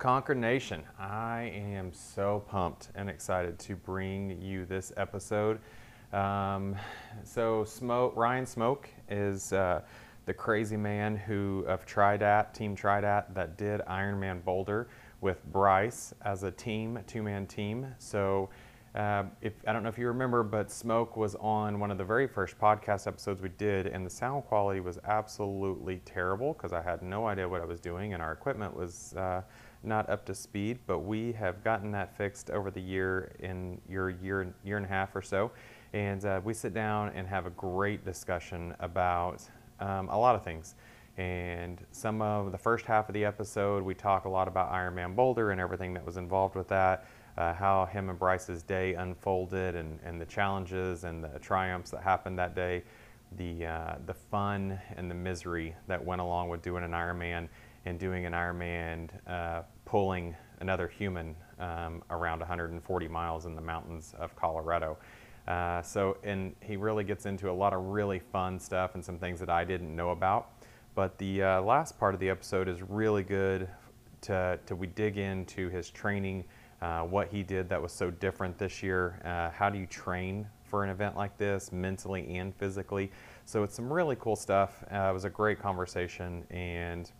Conquer Nation? I am so pumped and excited to bring you this episode. Um, so, Smoke, Ryan Smoke is uh, the crazy man who of Tridat, Team Tridat, that did Ironman Boulder with Bryce as a team, a two-man team. So, uh, if I don't know if you remember, but Smoke was on one of the very first podcast episodes we did, and the sound quality was absolutely terrible because I had no idea what I was doing, and our equipment was uh, not up to speed. But we have gotten that fixed over the year in your year year and a half or so, and uh, we sit down and have a great discussion about um, a lot of things. And some of the first half of the episode, we talk a lot about Ironman Boulder and everything that was involved with that uh, how him and Bryce's day unfolded and, and the challenges and the triumphs that happened that day, the, uh, the fun and the misery that went along with doing an Ironman and doing an Ironman uh, pulling another human um, around 140 miles in the mountains of Colorado. Uh, so, and he really gets into a lot of really fun stuff and some things that I didn't know about. But the uh, last part of the episode is really good to, to we dig into his training uh, what he did that was so different this year. Uh, how do you train for an event like this, mentally and physically? So it's some really cool stuff. Uh, it was a great conversation, and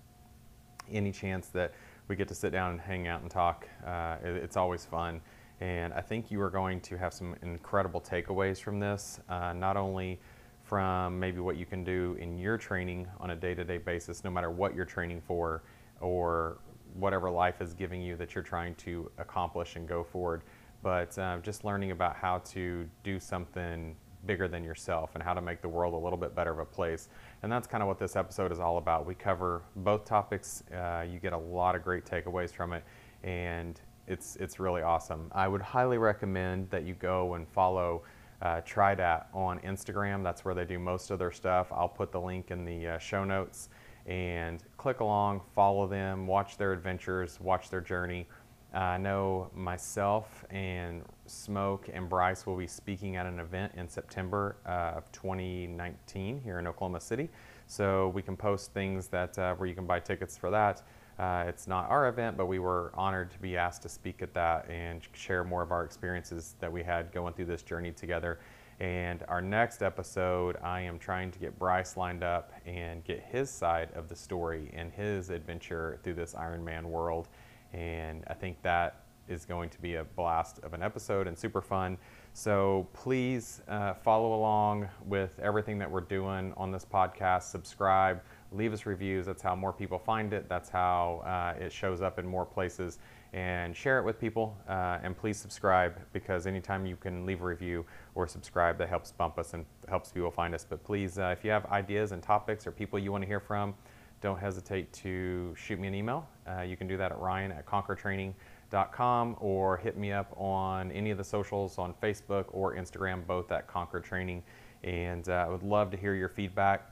any chance that we get to sit down and hang out and talk, uh, it, it's always fun. And I think you are going to have some incredible takeaways from this, uh, not only from maybe what you can do in your training on a day to day basis, no matter what you're training for, or whatever life is giving you that you're trying to accomplish and go forward. But uh, just learning about how to do something bigger than yourself and how to make the world a little bit better of a place. And that's kind of what this episode is all about. We cover both topics. Uh, you get a lot of great takeaways from it, and it's it's really awesome. I would highly recommend that you go and follow. Uh, Tridat on Instagram. That's where they do most of their stuff. I'll put the link in the uh, show notes and click along, follow them, watch their adventures, watch their journey. Uh, I know myself and Smoke and Bryce will be speaking at an event in September uh, of 2019 here in Oklahoma City. So we can post things that uh, where you can buy tickets for that. Uh, it's not our event, but we were honored to be asked to speak at that and share more of our experiences that we had going through this journey together. And our next episode, I am trying to get Bryce lined up and get his side of the story and his adventure through this Ironman world. And I think that is going to be a blast of an episode and super fun. So please uh, follow along with everything that we're doing on this podcast. Subscribe, leave us reviews. That's how more people find it. That's how uh, it shows up in more places and share it with people. Uh, and please subscribe because anytime you can leave a review or subscribe, that helps bump us and helps people find us. But please, uh, if you have ideas and topics or people you want to hear from, don't hesitate to shoot me an email. Uh, you can do that at ryan at conquertraining.com or hit me up on any of the socials on Facebook or Instagram, both at Conquer Training. And uh, I would love to hear your feedback.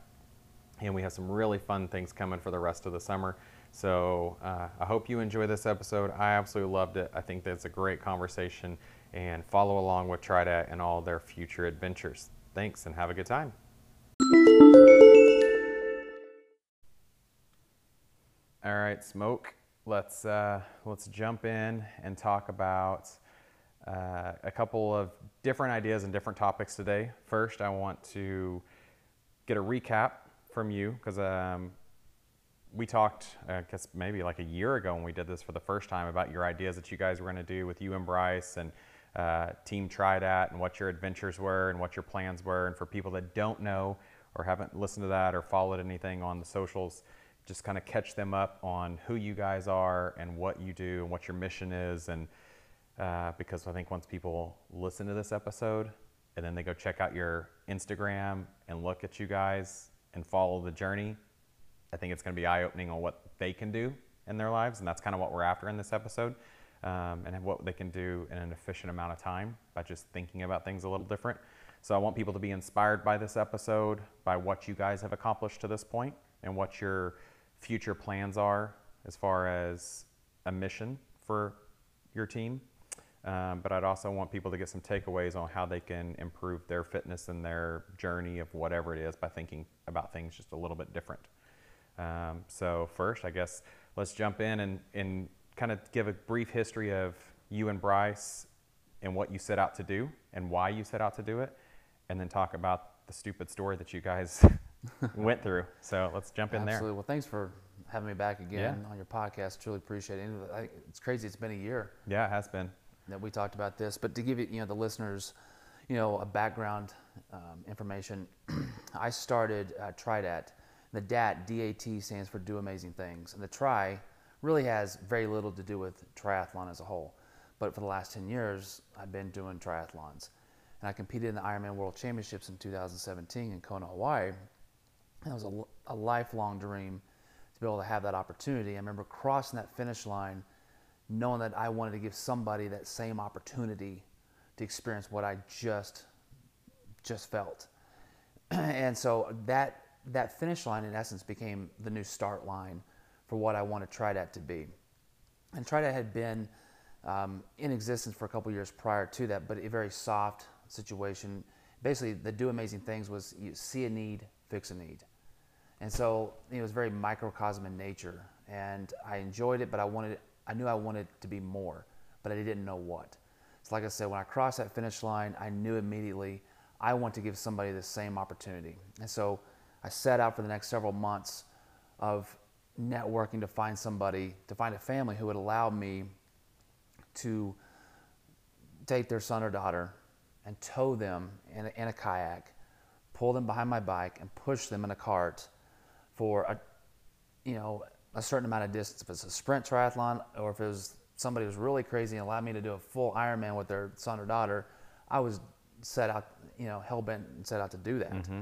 And we have some really fun things coming for the rest of the summer. So uh, I hope you enjoy this episode. I absolutely loved it. I think that's a great conversation and follow along with Tridat and all their future adventures. Thanks and have a good time. All right, Smoke. Let's uh, let's jump in and talk about uh, a couple of different ideas and different topics today. First, I want to get a recap from you because um, we talked, I guess maybe like a year ago when we did this for the first time about your ideas that you guys were going to do with you and Bryce and uh, Team Tridat and what your adventures were and what your plans were. And for people that don't know or haven't listened to that or followed anything on the socials, just kind of catch them up on who you guys are and what you do and what your mission is. And uh, because I think once people listen to this episode and then they go check out your Instagram and look at you guys and follow the journey, I think it's going to be eye opening on what they can do in their lives, and that's kind of what we're after in this episode, um, and what they can do in an efficient amount of time by just thinking about things a little different. So I want people to be inspired by this episode, by what you guys have accomplished to this point, and what your future plans are as far as a mission for your team. Um, but I'd also want people to get some takeaways on how they can improve their fitness and their journey of whatever it is by thinking about things just a little bit different. Um, so first, I guess let's jump in and, and kind of give a brief history of you and Bryce and what you set out to do and why you set out to do it, and then talk about the stupid story that you guys went through. So let's jump in Absolutely. there. Absolutely. Well, thanks for having me back again Yeah. on your podcast. Truly appreciate it. And it's crazy. It's been a year Yeah, it has been. that we talked about this, but to give it, you know, the listeners, you know, a background um, information, I started uh, TriDAT. The DAT, D-A-T, stands for Do Amazing Things, and the Tri really has very little to do with triathlon as a whole. But for the last 10 years, I've been doing triathlons, and I competed in the Ironman World Championships in 2017 in Kona, Hawaii. It was a, a lifelong dream to be able to have that opportunity. I remember crossing that finish line knowing that I wanted to give somebody that same opportunity to experience what I just just felt. and so that that finish line in essence became the new start line for what I wanted TriDAT to be. And TriDAT had been um, in existence for a couple years prior to that, but a very soft situation. Basically, the do amazing things was you see a need, fix a need. And so it was very microcosm in nature, and I enjoyed it, but I wanted, I knew I wanted to be more, but I didn't know what. So, like I said, when I crossed that finish line, I knew immediately I want to give somebody the same opportunity. And so I set out for the next several months of networking to find somebody, to find a family who would allow me to take their son or daughter and tow them in a, in a kayak, pull them behind my bike, and push them in a cart for a, you know, a certain amount of distance. If it's a sprint triathlon or if it was somebody was really crazy and allowed me to do a full Ironman with their son or daughter, I was set out, you know, hell bent and set out to do that. Mm-hmm.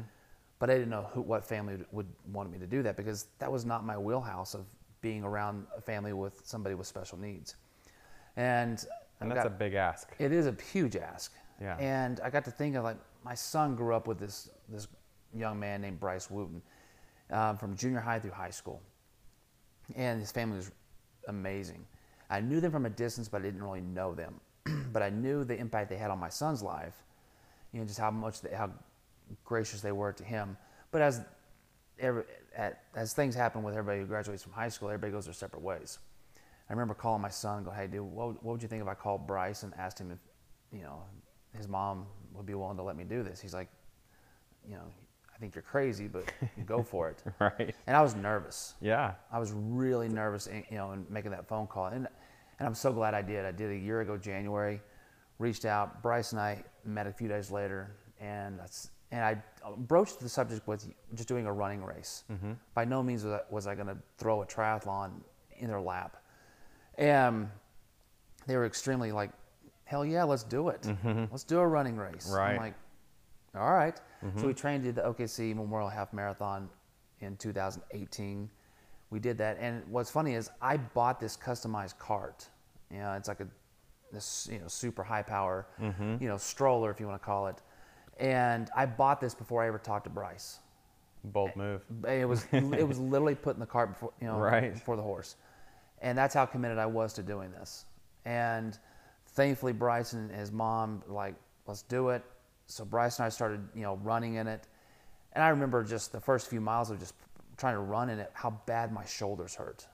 But I didn't know who, what family would, would want me to do that because that was not my wheelhouse of being around a family with somebody with special needs. And, And I that's got- a big ask. it is a huge ask. Yeah. And I got to think of like my son grew up with this this young man named Bryce Wooten um, from junior high through high school, and his family was amazing. I knew them from a distance, but I didn't really know them. but I knew the impact they had on my son's life. You know, just how much they, how gracious they were to him. But as every, at, as things happen with everybody who graduates from high school, everybody goes their separate ways. I remember calling my son and go, "Hey, dude, what, what would you think if I called Bryce and asked him if, you know, his mom would be willing to let me do this?" He's like, "You know, I think you're crazy, but go for it." Right. And I was nervous. Yeah. I was really nervous, in, you know, in making that phone call, and and I'm so glad I did. I did a year ago, January. Reached out. Bryce and I met a few days later, and that's and I broached the subject with just doing a running race. Mm-hmm. By no means was I, was I going to throw a triathlon in their lap, and they were extremely like, "Hell yeah, let's do it. Mm-hmm. Let's do a running race." Right. I'm like, all right. So we trained do the OKC Memorial Half Marathon in 2018. We did that, and what's funny is I bought this customized cart. You know, it's like a this you know super high power, mm-hmm. you know stroller if you want to call it. And I bought this before I ever talked to Bryce. Bold move. It was it was literally put in the cart before you know Right. before the horse, and that's how committed I was to doing this. And thankfully, Bryce and his mom like let's do it. So Bryce and I started you know running in it, and I remember just the first few miles of just trying to run in it, how bad my shoulders hurt.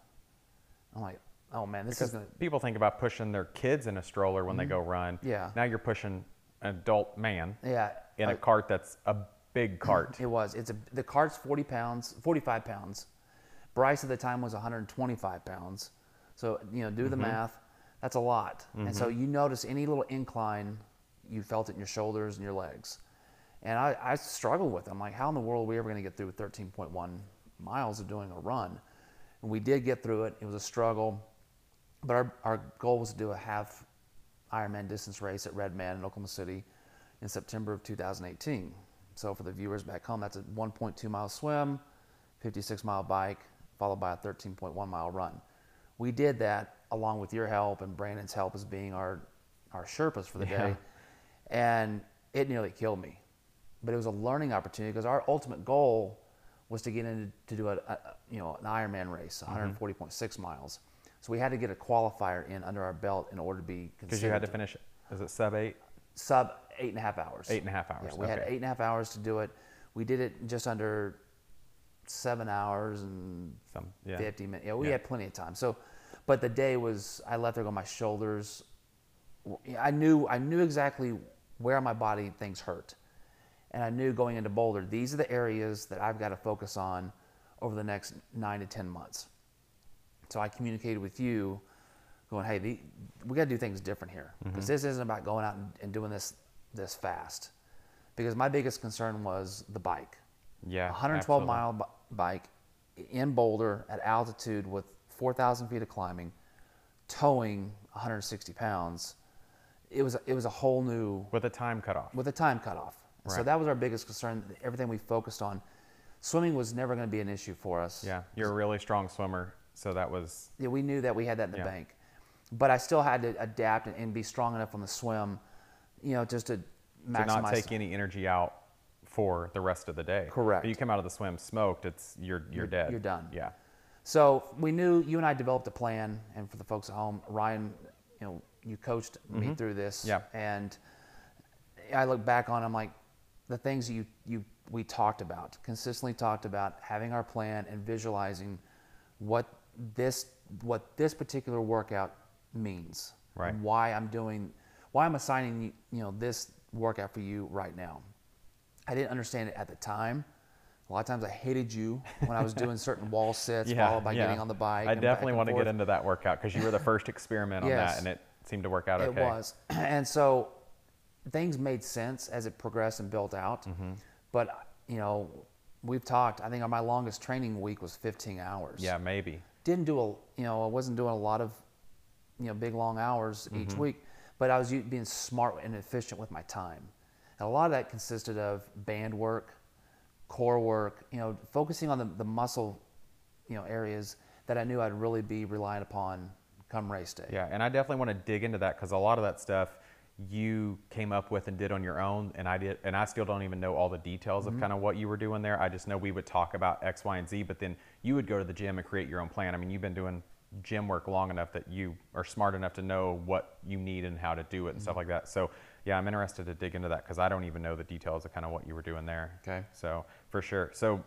I'm like, oh man, this Because is gonna people think about pushing their kids in a stroller when they go run. Mm-hmm. Yeah. Now you're pushing an adult man yeah in I- a cart that's a big cart. It was. It's a the cart's forty pounds, forty five pounds. Bryce at the time was 125 pounds. So you know, do the math. That's a lot. And so you notice any little incline, you felt it in your shoulders and your legs. And I, I struggled with. it. I'm like, how in the world are we ever going to get through 13.1 miles of doing a run? And we did get through it. It was a struggle, but our, our goal was to do a half Ironman distance race at Redman in Oklahoma City in September of 2018. So for the viewers back home, that's a 1.2 mile swim, 56 mile bike, followed by a 13.1 mile run. We did that along with your help and Brandon's help as being our, our Sherpas for the Yeah. day. And it nearly killed me. But it was a learning opportunity because our ultimate goal was to get into to do a, a you know an Ironman race, Mm-hmm. 140.6 miles. So we had to get a qualifier in under our belt in order to be Because you had to finish, is it sub eight? sub eight and a half hours. Eight and a half hours, Yeah, we had eight and a half hours to do it. We did it just under seven hours and Some, yeah. 50 minutes. Yeah, we Yeah. had plenty of time. So, But the day was, I let there go. My shoulders, I knew, I knew exactly where my body things hurt, and I knew going into Boulder, these are the areas that I've got to focus on over the next nine to ten months. So I communicated with you, going, hey, the, we got to do things different here mm-hmm. because this isn't about going out and, and doing this this fast. Because my biggest concern was the bike. Yeah. 112 absolutely. mile b- bike in Boulder at altitude with 4,000 feet of climbing, towing 160 pounds. It was it was a whole new With a time cutoff. with a time cutoff. So that was our biggest concern. Everything we focused on, swimming was never going to be an issue for us. Yeah. You're a really strong swimmer, so that was Yeah, we knew that we had that in the Yeah. bank, but I still had to adapt and, and be strong enough on the swim, you know, just to to not take any energy out for the rest of the day. Correct. But you come out of the swim smoked, it's you're you're, You're- dead. you're done. Yeah. So we knew you and I developed a plan, and for the folks at home, Ryan, you know, you coached me through this. Mm-hmm. Yeah. And I look back on, I'm like, the things you you we talked about, consistently talked about, having our plan and visualizing what this what this particular workout means, Right. why I'm doing, why I'm assigning you, you know this workout for you right now. I didn't understand it at the time. A lot of times I hated you when I was doing certain wall sits, followed by yeah. getting on the bike. I definitely want to get into that workout because you were the first experiment on Yes. that, and it seemed to work out okay. It was, and so things made sense as it progressed and built out. Mm-hmm. But you know, we've talked. I think my longest training week was 15 hours. Yeah, maybe. Didn't do a, you know, I wasn't doing a lot of, you know, big long hours Mm-hmm. each week, but I was being smart and efficient with my time. And a lot of that consisted of band work, core work, you know, focusing on the, the muscle, you know, areas that I knew I'd really be reliant upon come race day. Yeah, and I definitely want to dig into that because a lot of that stuff you came up with and did on your own, and I did, and I still don't even know all the details Mm-hmm. of kind of what you were doing there. I just know we would talk about X, Y, and Z, but then you would go to the gym and create your own plan. I mean, you've been doing gym work long enough that you are smart enough to know what you need and how to do it and Mm-hmm. stuff like that. So yeah, I'm interested to dig into that because I don't even know the details of kind of what you were doing there. Okay. So for sure. So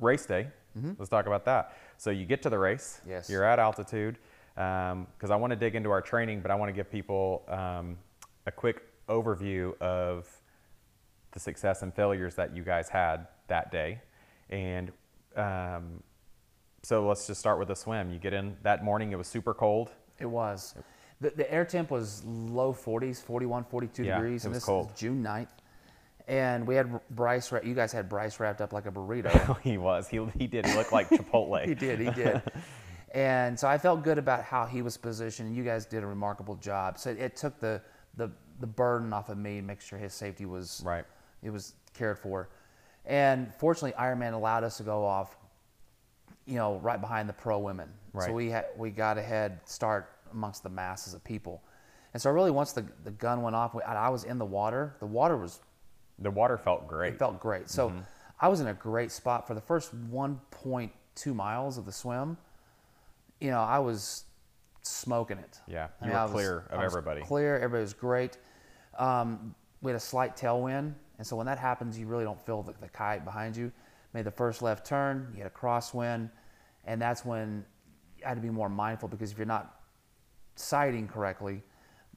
race day. Let's talk about that. So you get to the race. Mm-hmm. Yes. You're at altitude because I want to dig into our training, but I want to give people um, a quick overview of the success and failures that you guys had that day. And um, so let's just start with the swim. You get in that morning, it was super cold. It was. The, the air temp was low 40s, 41, 42 Yeah, degrees. it and this cold. is June 9th. And we had Bryce, you guys had Bryce wrapped up like a burrito. he was. He, he did. He looked like Chipotle. he did, he did. And so I felt good about how he was positioned. You guys did a remarkable job. So it took the, the, the burden off of me, make sure his safety was Right. it was cared for. And fortunately, Ironman allowed us to go off, you know, right behind the pro women. Right. So we had we got a head start amongst the masses of people. And so really, once the, the gun went off, we, I was in the water. The water was The water felt great. it felt great. So Mm-hmm. I was in a great spot for the first 1.2 miles of the swim. You know, I was smoking it. Yeah, I you mean, were I was- clear of I was everybody. Clear, everybody was great. Um, we had a slight tailwind, and so when that happens, you really don't feel the, the kayak behind you. Made the first left turn, you had a crosswind, and that's when I had to be more mindful because if you're not sighting correctly,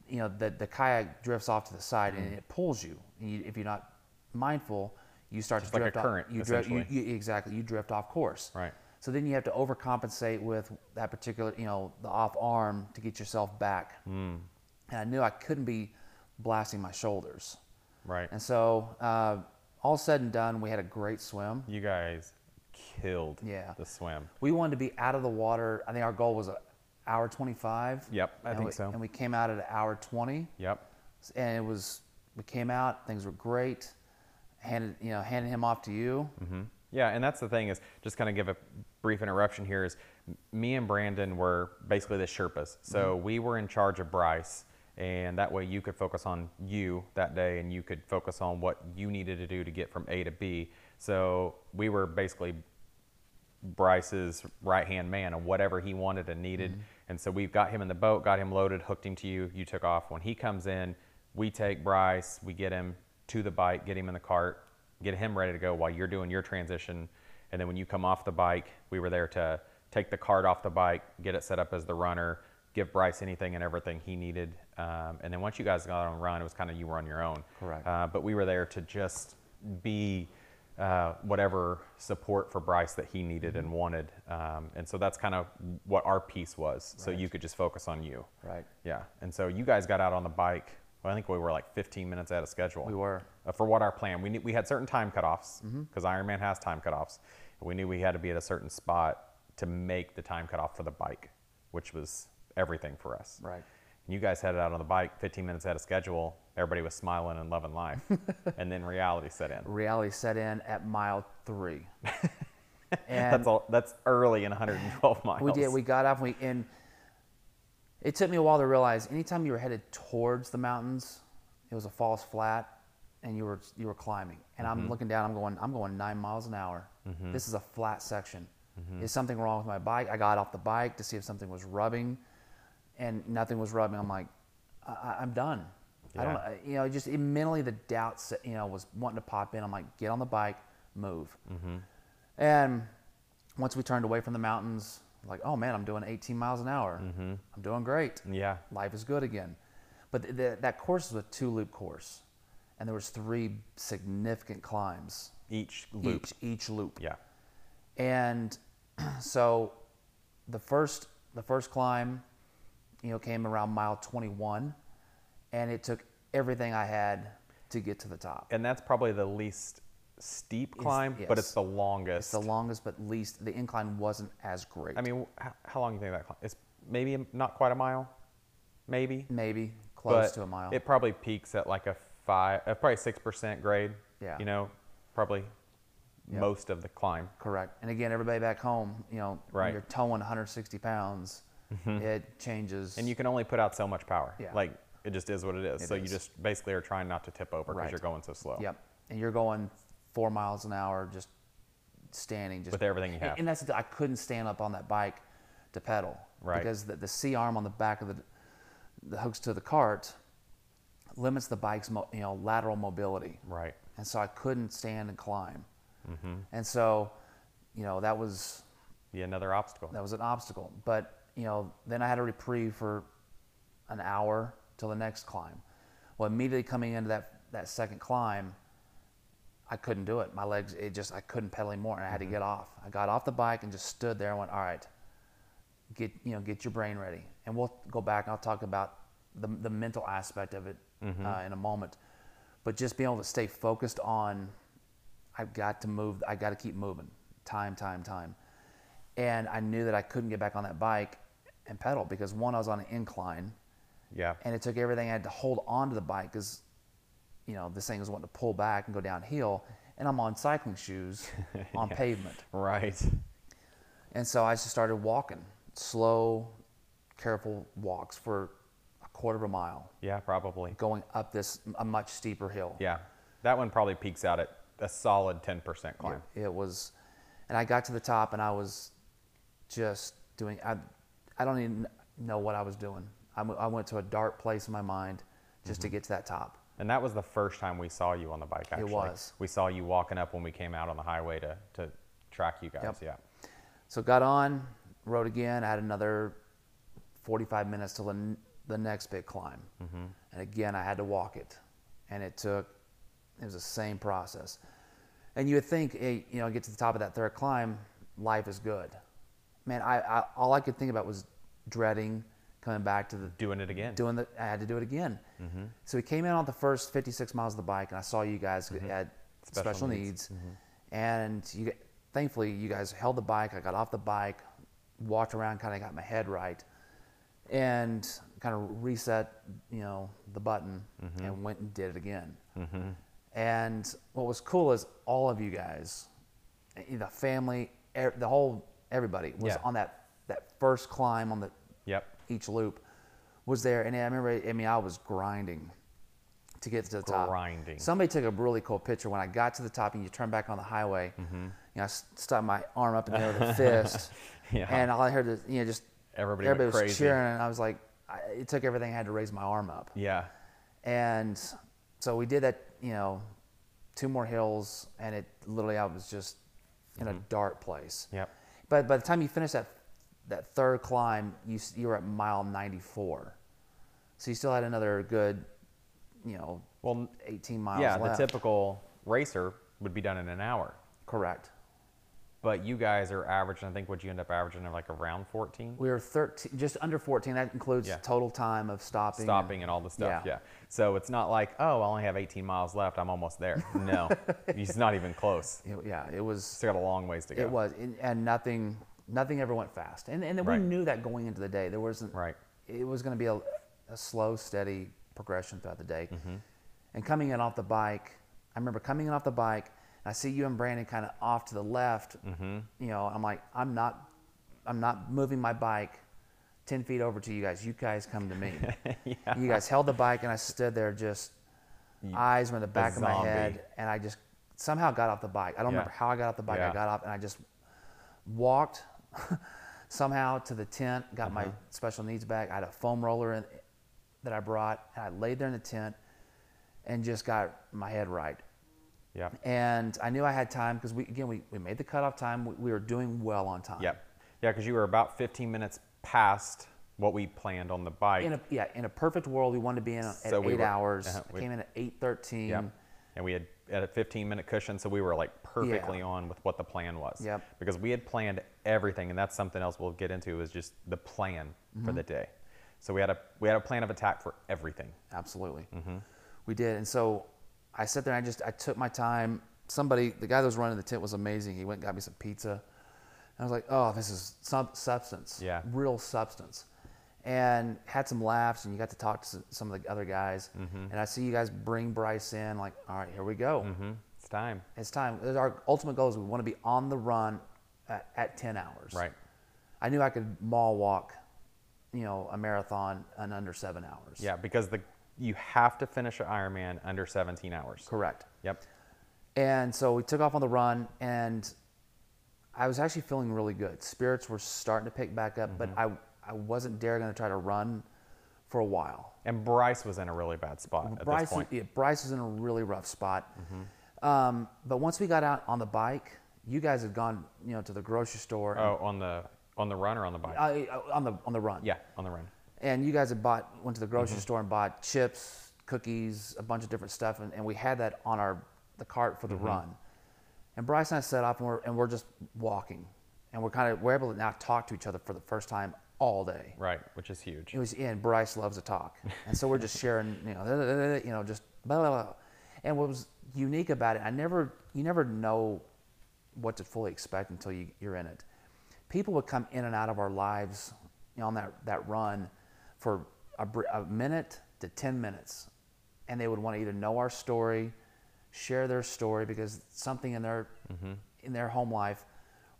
you know the the kayak drifts off to the side Mm-hmm. and it pulls you. And you if you're not mindful, you start Just to like a drift current, off. You drift, you, you, exactly. You drift off course. Right. So then you have to overcompensate with that particular, you know, the off arm to get yourself back. Hmm. And I knew I couldn't be blasting my shoulders. Right. And so, uh, all said and done, we had a great swim. You guys killed Yeah. the swim. We wanted to be out of the water. I think our goal was an hour 25. Yep, I think we- so. And we came out at an hour 20. Yep. And it was, we came out, things were great. Handed, you know, handed him off to you. hmm Yeah, and that's the thing is just kind of give a brief interruption here is me and Brandon were basically the Sherpas. So mm-hmm. we were in charge of Bryce, and that way you could focus on you that day and you could focus on what you needed to do to get from A to B. So we were basically Bryce's right hand man of whatever he wanted and needed. Mm-hmm. And so we've got him in the boat, got him loaded, hooked him to you. You took off. When he comes in, we take Bryce, we get him to the bike, get him in the cart, get him ready to go while you're doing your transition. And then when you come off the bike, we were there to take the cart off the bike, get it set up as the runner, give Bryce anything and everything he needed. Um, and then once you guys got on run, it was kind of you were on your own. Correct. Uh, but we were there to just be uh, whatever support for Bryce that he needed and wanted. Um, and so that's kind of what our piece was. So you could just focus on you. Right. Yeah. And so you guys got out on the bike. Well, I think we were like 15 minutes out of schedule. We were. Uh, for what our plan. We knew, we had certain time cutoffs because Ironman has time cutoffs. We knew we had to be at a certain spot to make the time cutoff for the bike, which was everything for us. Right. And you guys headed out on the bike 15 minutes out of schedule. Everybody was smiling and loving life. and then reality set in. Reality set in at mile three. and That's all. That's early in 112 miles. we did. We got up. We and it took me a while to realize. Anytime you were headed towards the mountains, it was a false flat, and you were you were climbing. And I'm mm-hmm. looking down. I'm going. I'm going nine miles an hour. Mm-hmm. This is a flat section. Mm-hmm. Is something wrong with my bike? I got off the bike to see if something was rubbing, and nothing was rubbing. I'm like, I, I'm done. I don't. You know, just mentally the doubts. You know, was wanting to pop in. I'm like, get on the bike, move. And once we turned away from the mountains, like, oh man, I'm doing 18 miles an hour. Mm-hmm. I'm doing great. Yeah. Life is good again. But th- th- that course was a two loop course, and there was three significant climbs Each loop. each each loop. Yeah. And so the first the first climb, you know, came around mile 21, and it took everything I had to get to the top. And that's probably the least steep climb, but it's the longest. It's the longest, but least the incline wasn't as great. I mean, how, how long do you think that climb? It's maybe not quite a mile, maybe. maybe close but to a mile. It probably peaks at like a five, uh, probably six percent grade. Yeah. You know, probably most of the climb. Correct. And again, everybody back home, you know, Right. when you're towing 160 pounds, it changes. And you can only put out so much power. Yeah. Like it just is what it is. It so you just basically are trying not to tip over because Right. you're going so slow. Yep. And you're going four miles an hour, just standing, just With everything you have. And, that's I couldn't stand up on that bike to pedal, Right. Because the, the C arm on the back of the the hooks to the cart limits the bike's mo, you know lateral mobility. Right. and so I couldn't stand and climb. Mm-hmm. And so, you know, that was Be another obstacle. that was an obstacle. But you know, then I had a reprieve for an hour till the next climb. Well, immediately coming into that that second climb, I couldn't do it. My legs, it just I couldn't pedal anymore, and I had to get off. I got off the bike and just stood there and went, "All right, get you know, get your brain ready." And we'll go back and I'll talk about the the mental aspect of it uh, in a moment. But just being able to stay focused on, I've got to move. I got to keep moving, time, time, time. And I knew that I couldn't get back on that bike and pedal because one, I was on an incline, Yeah. and it took everything I had to hold onto the bike because, you know, this thing was wanting to pull back and go downhill, and I'm on cycling shoes on pavement, Right. and so I just started walking, slow, careful walks for a quarter of a mile, Yeah, probably. going up this a much steeper hill. Yeah. That one probably peaks out at a solid 10% climb. It, it was, and I got to the top and I was just doing. I, I don't even know what I was doing. I, I went to a dark place in my mind just to mm-hmm. get to that top. And that was the first time we saw you on the bike, actually. was. We saw you walking up when we came out on the highway to, to track you guys. Yep. Yeah. So got on, rode again. I had another 45 minutes till the, the next big climb, mm-hmm. and again I had to walk it, and it took. It was the same process, and you would think, hey, you know, get to the top of that third climb, life is good. Man, I, I all I could think about was dreading coming back to the Doing it again. doing the I had to do it again. Mm-hmm. So we came in on the first 56 miles of the bike, and I saw you guys mm-hmm. had Special special, needs. needs, mm-hmm. and you thankfully you guys held the bike. I got off the bike, walked around, kind of got my head right, and kind of reset, you know, the button, and went and did it again. And what was cool is all of you guys, eh, the family, the whole everybody was Yeah. on that that first climb on the. Each loop was there and i remember i mean i was grinding to get to the top Grinding. somebody took a really cool picture when i got to the top and you turn back on the highway Mm-hmm. you know i stuck my arm up in the air with a fist Yeah. and all i heard is you know just Everybody everybody was crazy. cheering and i was like I, it took everything i had to raise my arm up Yeah. and so we did that you know two more hills and it literally i was just in a dark place Yep. but by the time you finish that that third climb, you you were at mile 94, so you still had another good, you know, Well, 18 miles yeah, left. the typical racer would be done in an hour. Correct. But you guys are averaging, I think, what you end up averaging are like around 14? We were 13, just under 14. That includes Yeah. total time of stopping. stopping and all the stuff. Yeah. So it's not like, oh, I only have 18 miles left. I'm almost there. No, he's not even close. It- yeah, it was. Still got a long ways to go. It was, and- and nothing, nothing ever went fast. And and Right. we knew that going into the day, there wasn't. Right. It was going to be a, a slow, steady progression throughout the day. Mm-hmm. And coming in off the bike, I remember coming in off the bike. And I see you and Brandon kind of off to the left. Mm-hmm. You know, I'm like, I'm not, I'm not moving my bike. 10 feet over to you guys. You guys come to me. Yeah. You guys held the bike, and I stood there just eyes were in the back of my head, and I just somehow got off the bike. I don't Yeah. remember how I got off the bike. I got off, and I just walked somehow to the tent, got my Uh-huh. special needs bag. I had a foam roller in, that I brought, and I laid there in the tent and just got my head right. Yeah. And I knew I had time because we again we, we made the cutoff time. We, we were doing well on time. Yep. Yeah, because you were about 15 minutes past what we planned on the bike. In a yeah, in a perfect world, we wanted to be in at So we eight were- hours. uh-huh, I we- came in at eight thirteen. Yep. And we had, had a 15 minute cushion, so we were like perfectly on with what the plan was. Yep. Because we had planned everything, and that's something else we'll get into is just the plan Mm-hmm. for the day. So we had a we had a plan of attack for everything. Absolutely. Mm-hmm. We did. And so I sat there and I just, I took my time. Somebody, the guy that was running the tent was amazing. He went and got me some pizza. I was like, oh, this is some substance. Yeah. Real substance. And had some laughs and you got to talk to some of the other guys. Mm-hmm. And I see you guys bring Bryce in, like, all right, here we go. hmm It's time. It's time. Our ultimate goal is we want to be on the run at, at 10 hours. Right. I knew I could mall walk, you know, a marathon in under seven hours. Yeah, because the you have to finish an Ironman under 17 hours. Correct. Yep. And so we took off on the run, and I was actually feeling really good. Spirits were starting to pick back up, but mm-hmm. I, I wasn't dare going to try to run for a while. And Bryce was in a really bad spot at this point. yeah, Bryce was in a really rough spot. Mm-hmm. Um, but once we got out on the bike, you guys had gone, you know, to the grocery store. Oh, on the on the run or on the bike? uh, on the on the run. yeah, on the run. And you guys had bought, went to the grocery Mm-hmm. store and bought chips, cookies, a bunch of different stuff, and, and we had that on our the cart for the Mm-hmm. run. And Bryce and I set off, and we're and we're just walking, and we're kind of we're able to now talk to each other for the first time all day. Right, which is huge. It was and Bryce loves to talk, and so we're just sharing, you know, you know, just blah blah blah. And what was unique about it, I never, you never know what to fully expect until you, you're in it. People would come in and out of our lives you know, on that that run for a, a minute to ten minutes, and they would want to either know our story, share their story because something in their in their home life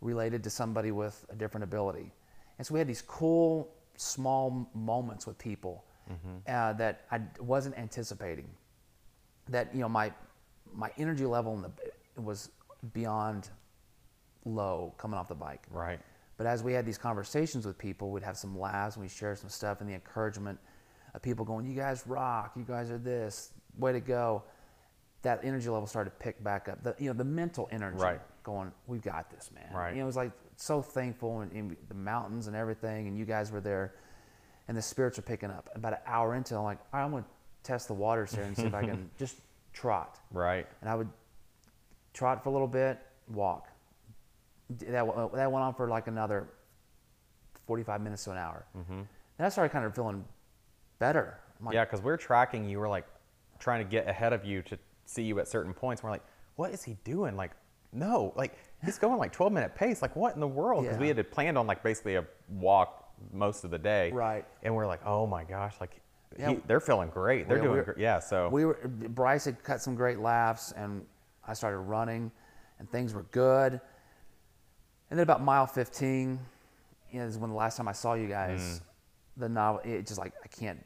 related to somebody with a different ability. And so we had these cool small moments with people uh, that I wasn't anticipating. That you know my my energy level in the was beyond low coming off the bike. Right. But as we had these conversations with people, we'd have some laughs and we'd share some stuff and the encouragement of people going, You guys rock, you guys are this, way to go. That energy level started to pick back up. The you know, the mental energy Right. going, We've got this, man. Right. You know, it was like so thankful and, and the mountains and everything, and you guys were there and the spirits are picking up. About an hour into it, I'm like, right, I'm gonna test the waters here and see if I can just trot. Right. And I would trot for a little bit, walk. That, that went on for like another 45 minutes to an hour. Mm-hmm. Then I started kind of feeling better. Like, yeah, because we're tracking you. We're like trying to get ahead of you to see you at certain points. We're like, what is he doing? Like, no, like he's going like 12 minute pace. Like, what in the world? Because we had planned on like basically a walk most of the day. Right. And we're like, oh my gosh, like Yeah. he, they're feeling great. They're Yeah, doing we're- great. Yeah. So we were Bryce had cut some great laughs, and I started running, and things were good. And then about mile 15, you know, is when the last time I saw you guys. Mm. The novel, it just like I can't,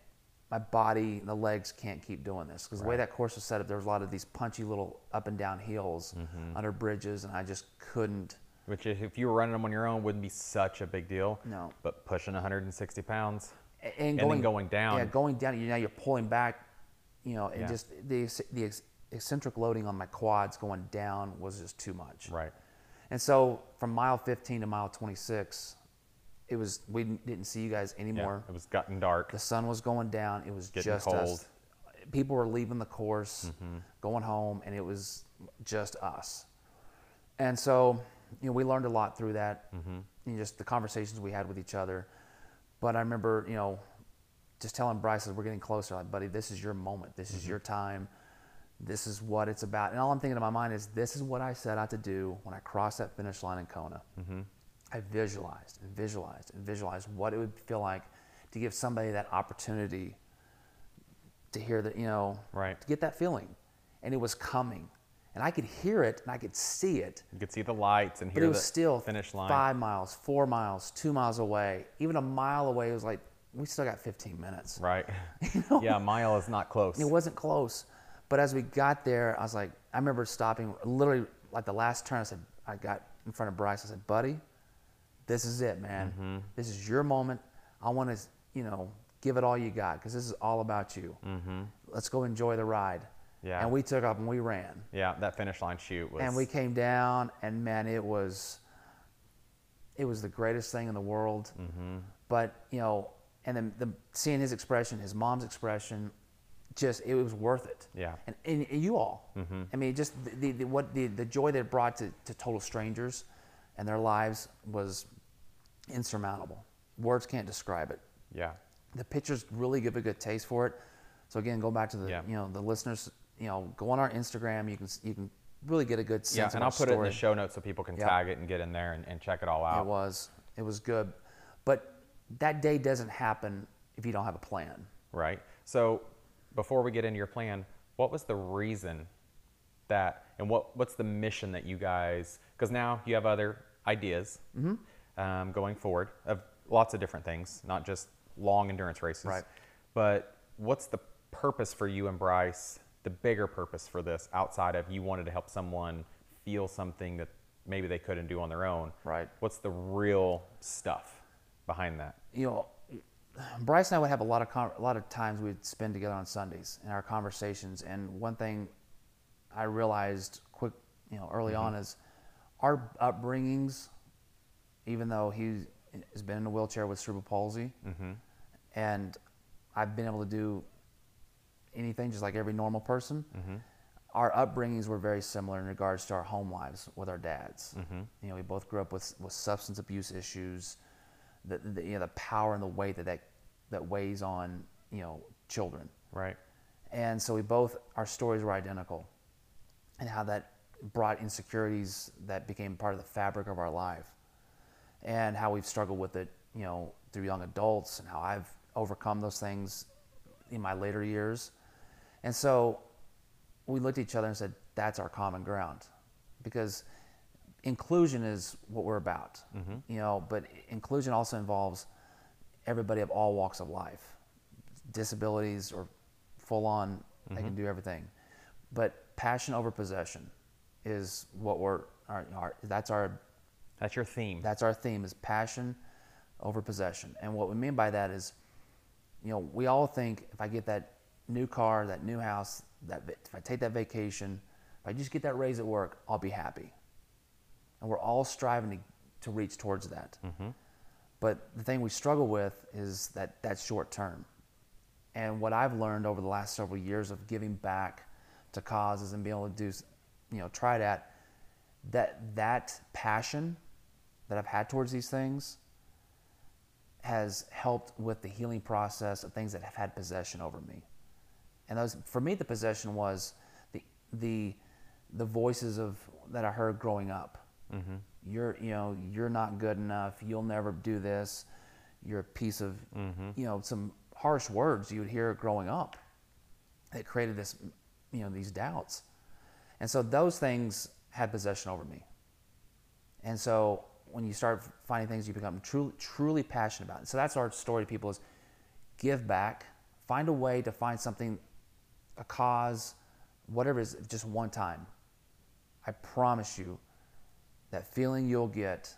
my body, the legs can't keep doing this because the way that course was set up, there was a lot of these punchy little up and down hills Mm-hmm. under bridges, and I just couldn't. which if you were running them on your own wouldn't be such a big deal. No. But pushing 160 pounds. And then going down. Yeah, going down. You know, you're pulling back. You know, and Yeah. just the the eccentric loading on my quads going down was just too much. Right. And so from mile 15 to mile 26, it was we didn't see you guys Yeah, anymore. it was gotten dark. The sun was going down. It was Getting just cold. us. People were leaving the course, Mm-hmm. going home, and it was just us. And so, you know, we learned a lot through that. Mm-hmm. You know, just the conversations we had with each other. But I remember, you know, just telling Bryce we're getting closer, like, buddy, this is your moment. This Mm-hmm. is your time. This is what it's about. And all I'm thinking in my mind is, this is what I set out to do when I crossed that finish line in Kona. Mm-hmm. I visualized and visualized and visualized what it would feel like to give somebody that opportunity to hear that, you know, Right. to get that feeling. And it was coming. And I could hear it and I could see it, You could see the lights and but hear it was the still finish line. five miles, four miles, two miles away. Even a mile away, it was like, we still got 15 minutes. Right. You know? Yeah, a mile is not close. It wasn't close. But as we got there, I was like, I remember stopping literally like the last turn. I said, I got in front of Bryce. I said, buddy, this is it, man. Mm-hmm. This is your moment. I want to, you know, give it all you got because this is all about you. Mm-hmm. Let's go enjoy the ride. Yeah. And we took off and we ran. Yeah, that finish line chute was. And we came down, and man, it was, it was the greatest thing in the world. Mm-hmm. But you know, and then the seeing his expression, his mom's expression, just it was worth it. Yeah. And, and, and you all, I mean, just the, the, the what the, the joy that it brought to, to total strangers, and their lives was insurmountable. Words can't describe it. Yeah. The pictures really give a good taste for it. So again, go back to the Yeah. you know the listeners. You know, go on our Instagram. You can you can really get a good sense. Yeah, and I'll put it in the show notes so people can tag it and get in there and, and check it all out. It was it was good, but that day doesn't happen if you don't have a plan. Right. So before we get into your plan, what was the reason that, and what what's the mission that you guys? Because now you have other ideas Mm-hmm. um, going forward of lots of different things, not just long endurance races. Right. But what's the purpose for you and Bryce? The bigger purpose for this, outside of you wanted to help someone feel something that maybe they couldn't do on their own. Right. What's the real stuff behind that? you know, Bryce and I would have a lot of con- a lot of times we'd spend together on Sundays in our conversations. And one thing I realized quick, you know, early on mm-hmm. is our upbringings. Even though he has been in a wheelchair with cerebral palsy, mm-hmm. and I've been able to do anything just like every normal person. Mm-hmm. Our upbringings were very similar in regards to our home lives with our dads. Mm-hmm. You know, we both grew up with, with substance abuse issues, the, the you know the power and the weight that, that that weighs on you know children, Right. and so we both our stories were identical, and how that brought insecurities that became part of the fabric of our life, and how we've struggled with it you know through young adults, and how I've overcome those things in my later years, and so we looked at each other and said, that's our common ground. Because inclusion is what we're about, mm-hmm. you know, but inclusion also involves everybody of all walks of life, disabilities or full on, they can mm-hmm. do everything. But passion over possession is what we're, our, our, that's our That's your theme. that's our theme is passion over possession. And what we mean by that is, you know, we all think if I get that new car, that new house, that if I take that vacation, if I just get that raise at work, I'll be happy. And we're all striving to, to reach towards that. Mm-hmm. But the thing we struggle with is that that's short term. And what I've learned over the last several years of giving back to causes and being able to do, you know, TriDAT, that that passion that I've had towards these things has helped with the healing process of things that have had possession over me. And those, for me, the possession was the the the voices of that I heard growing up. Mm-hmm. You're you know you're not good enough. You'll never do this. You're a piece of mm-hmm. you know some harsh words you would hear growing up that created this you know these doubts. And so those things had possession over me. And so when you start finding things you become truly, truly passionate about. So that's our story to people is give back, find a way to find something, a cause, whatever it is, just one time. I promise you that feeling you'll get,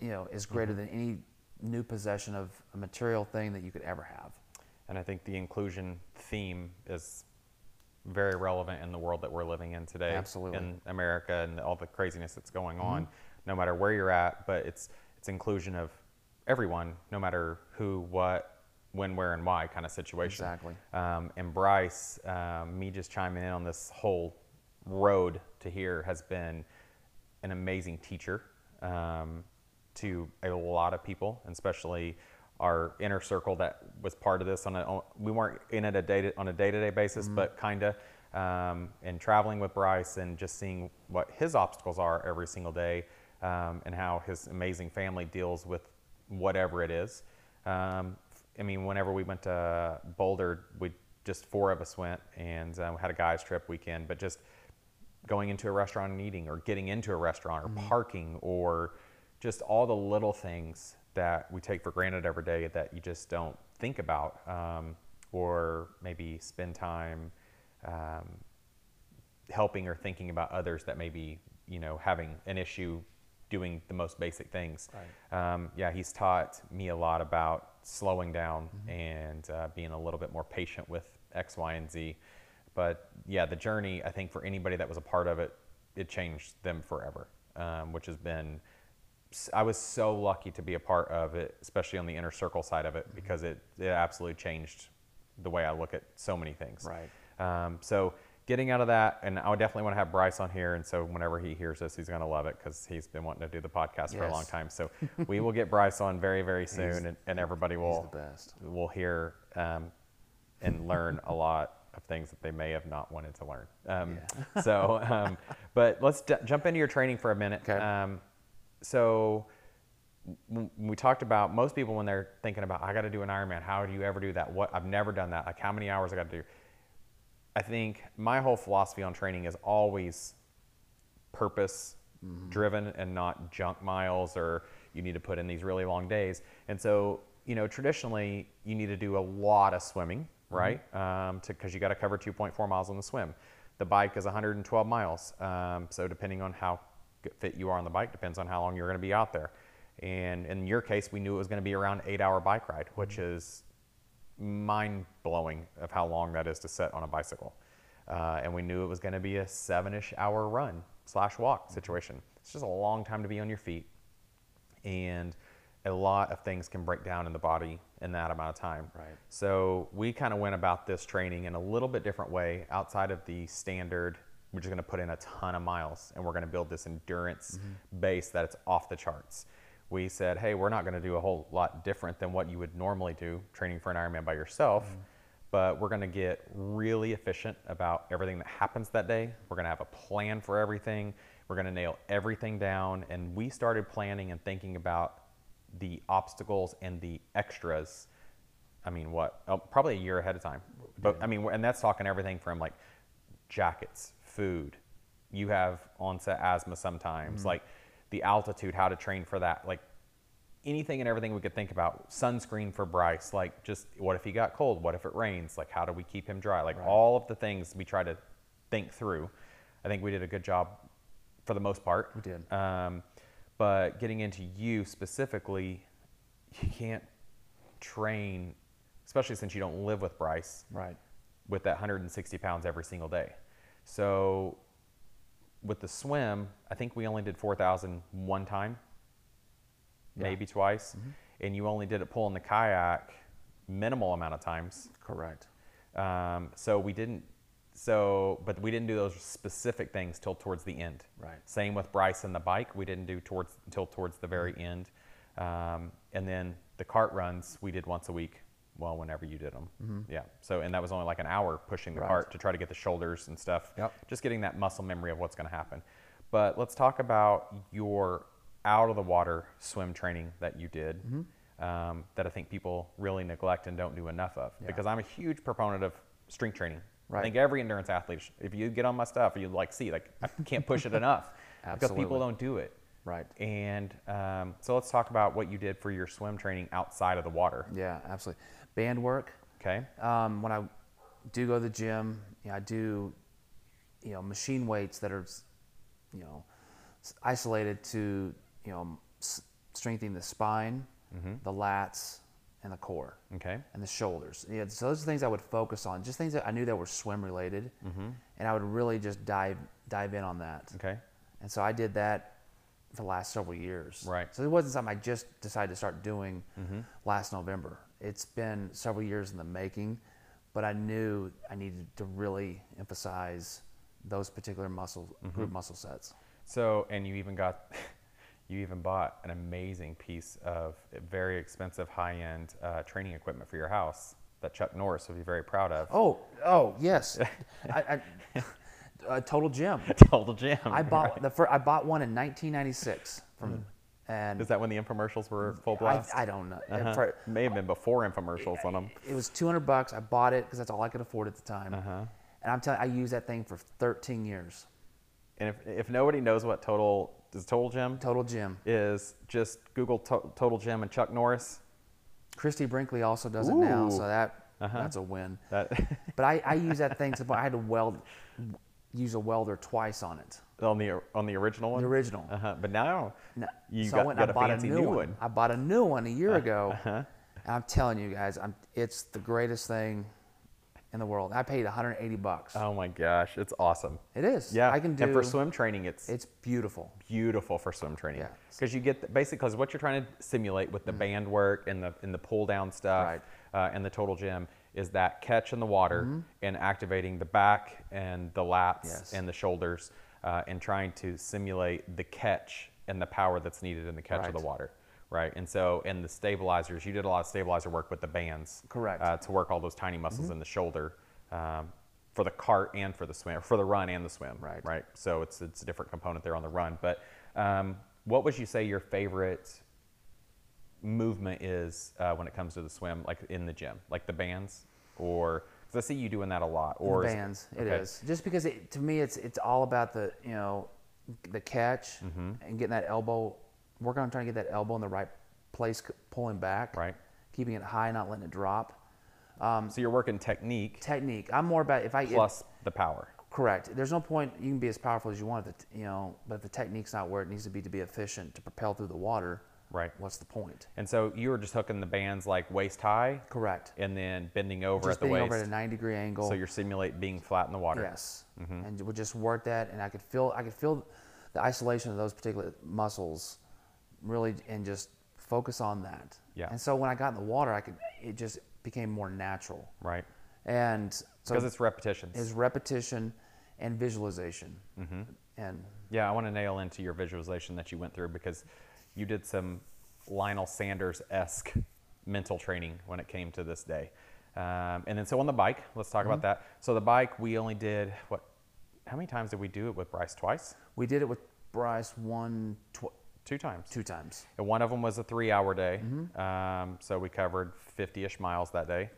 you know, is greater mm-hmm. than any new possession of a material thing that you could ever have. And I think the inclusion theme is very relevant in the world that we're living in today. Absolutely. In America and all the craziness that's going mm-hmm. on, no matter where you're at. But it's it's inclusion of everyone, no matter who, what, when, where, and why kind of situation. Exactly. Um, and Bryce, um, me just chiming in on this whole road to here has been an amazing teacher um, to a lot of people, and especially our inner circle that was part of this. On a, we weren't in it a day on a day-to-day basis, but kinda. Um, and traveling with Bryce and just seeing what his obstacles are every single day, um, and how his amazing family deals with whatever it is. Um, I mean, whenever we went to Boulder, we just four of us went and uh, had a guys trip weekend, but just going into a restaurant and eating or getting into a restaurant or parking or just all the little things that we take for granted every day that you just don't think about um, or maybe spend time um, helping or thinking about others that may be you know having an issue doing the most basic things. Um, yeah he's taught me a lot about slowing down and uh, being a little bit more patient with x y and z but yeah the journey i think for anybody that was a part of it it changed them forever um, which has been I was so lucky to be a part of it, especially on the inner circle side of it, because it, it absolutely changed the way I look at so many things. Right. Um, so getting out of that, and I would definitely want to have Bryce on here, and so whenever he hears this, he's going to love it because he's been wanting to do the podcast for a long time. So we will get Bryce on very, very soon, and, and everybody will the best. will hear um, and learn a lot of things that they may have not wanted to learn. Um, so, um, but let's d- jump into your training for a minute. Okay. Um, so we talked about most people when they're thinking about I got to do an Ironman. How do you ever do that? What I've never done that. Like how many hours I got to do? I think my whole philosophy on training is always purpose driven and not junk miles or you need to put in these really long days. And so, you know, traditionally you need to do a lot of swimming, right? Um, because you got to cover 2.4 miles on the swim. The bike is 112 miles. Um, so depending on how fit you are on the bike, depends on how long you're going to be out there. And in your case, we knew it was going to be around eight hour bike ride, which is mind blowing of how long that is to set on a bicycle. Uh, and we knew it was going to be a seven ish hour run slash walk situation. It's just a long time to be on your feet. And a lot of things can break down in the body in that amount of time. Right. So we kind of went about this training in a little bit different way outside of the standard. We're just going to put in a ton of miles and we're going to build this endurance base that it's off the charts. We said, hey, we're not going to do a whole lot different than what you would normally do training for an Ironman by yourself, mm-hmm. but we're going to get really efficient about everything that happens that day. We're going to have a plan for everything. We're going to nail everything down. And we started planning and thinking about the obstacles and the extras. I mean, what? Oh, probably a year ahead of time. But I mean, and that's talking everything from like jackets, food. You have onset asthma sometimes, mm-hmm. like the altitude, how to train for that, like anything and everything we could think about. Sunscreen for Bryce, like just what if he got cold? What if it rains? Like how do we keep him dry? Like all of the things we try to think through. I think we did a good job for the most part. We did. Um, but getting into you specifically, you can't train, especially since you don't live with Bryce, Right. with that 160 pounds every single day. So with the swim, I think we only did 4,000 one time, Yeah. maybe twice, and you only did it pulling the kayak minimal amount of times. Correct. Um, so we didn't. So, but we didn't do those specific things till towards the end. Right. Same with Bryce and the bike. We didn't do towards until towards the very end. Um, and then the cart runs we did once a week. Well, whenever you did them. Yeah. So, and that was only like an hour pushing the Right. cart to try to get the shoulders and stuff. Yep. Just getting that muscle memory of what's going to happen. But let's talk about your out of the water swim training that you did. Um, that I think people really neglect and don't do enough of. Yeah. Because I'm a huge proponent of strength training. Right. I think every endurance athlete, if you get on my stuff, you like see like I can't push it enough because people don't do it. Right. And um, so let's talk about what you did for your swim training outside of the water. Yeah, absolutely. Band work. Okay. Um, when I do go to the gym, you know, I do, you know, machine weights that are, you know, isolated to, you know, s- strengthening the spine, mm-hmm. the lats, and the core, Okay. and the shoulders. Yeah, so those are things I would focus on, just things that I knew that were swim related, mm-hmm. and I would really just dive dive in on that. Okay. And so I did that for the last several years. Right. So it wasn't something I just decided to start doing mm-hmm. last November. It's been several years in the making, but I knew I needed to really emphasize those particular muscle group muscle sets. So, and you even got, you even bought an amazing piece of very expensive high-end uh, training equipment for your house that Chuck Norris would be very proud of. Oh, oh yes, I, I, a total gym. Total Gym. I bought the fir- I bought one in 1996 from, and Is that when the infomercials were full I, blast? I don't know. Uh-huh. For- May have been before infomercials on them. it was 200 bucks. I bought it because that's all I could afford at the time. Uh-huh. And I'm telling, I used that thing for 13 years. And if, if nobody knows what Total is Total Gym Total gym. is, just Google to- Total Gym and Chuck Norris. Christy Brinkley also does it now, Ooh. so that Uh-huh. that's a win. That But I, I use that thing to I had to weld, use a welder twice on it. On the on the original one. The original. Uh-huh. But now No, you so got, I went got and a I bought fancy a new, one. one. I bought a new one a year ago, Uh-huh. I'm telling you guys, I'm, it's the greatest thing in the world. I paid 180 bucks. Oh my gosh, it's awesome. it is. Yeah, I can do. And for swim training, it's It's beautiful. beautiful for swim training Yeah. because you get the, basically because what you're trying to simulate with the band work and the and the pull down stuff Right. uh, and the total gym is that catch in the water and activating the back and the lats Yes. and the shoulders uh, and trying to simulate the catch and the power that's needed in the catch of the water right? And so and the stabilizers you did a lot of stabilizer work with the bands Correct. uh, to work all those tiny muscles in the shoulder um, for the cart and for the swim for the run and the swim Right. right? So it's it's a different component there on the run. But um, what would you say your favorite movement is uh, when it comes to the swim like in the gym like the bands or i see you doing that a lot or the is- bands. It okay. is just because it, to me it's it's all about the you know the catch Mm-hmm. and getting that elbow. Working on trying to get that elbow in the right place, pulling back, Right. keeping it high, not letting it drop. Um, so you're working technique technique. I'm more about if I it- plus the power correct. There's no point you can be as powerful as you want, if the, you know, but if the technique's not where it needs to be to be efficient to propel through the water, Right. What's the point? and so you were just hooking the bands like waist high Correct. and then bending over Just at the being waist over at a 90 degree angle. so you're simulate being flat in the water Yes, Mm-hmm. and we just work that, and I could feel I could feel the isolation of those particular muscles, really, and just focus on that. Yeah. And so when I got in the water, I could it just became more natural, right and so because it's repetition. is repetition and visualization, Mm-hmm. and Yeah, I want to nail into your visualization that you went through because you did some Lionel Sanders esque mental training when it came to this day. Um, and then, so on the bike, let's talk about that. So, the bike, we only did what? How many times did we do it with Bryce? Twice? we did it with Bryce one tw- Two times. two times. And one of them was a three hour day. Um, so, we covered 50 ish miles that day.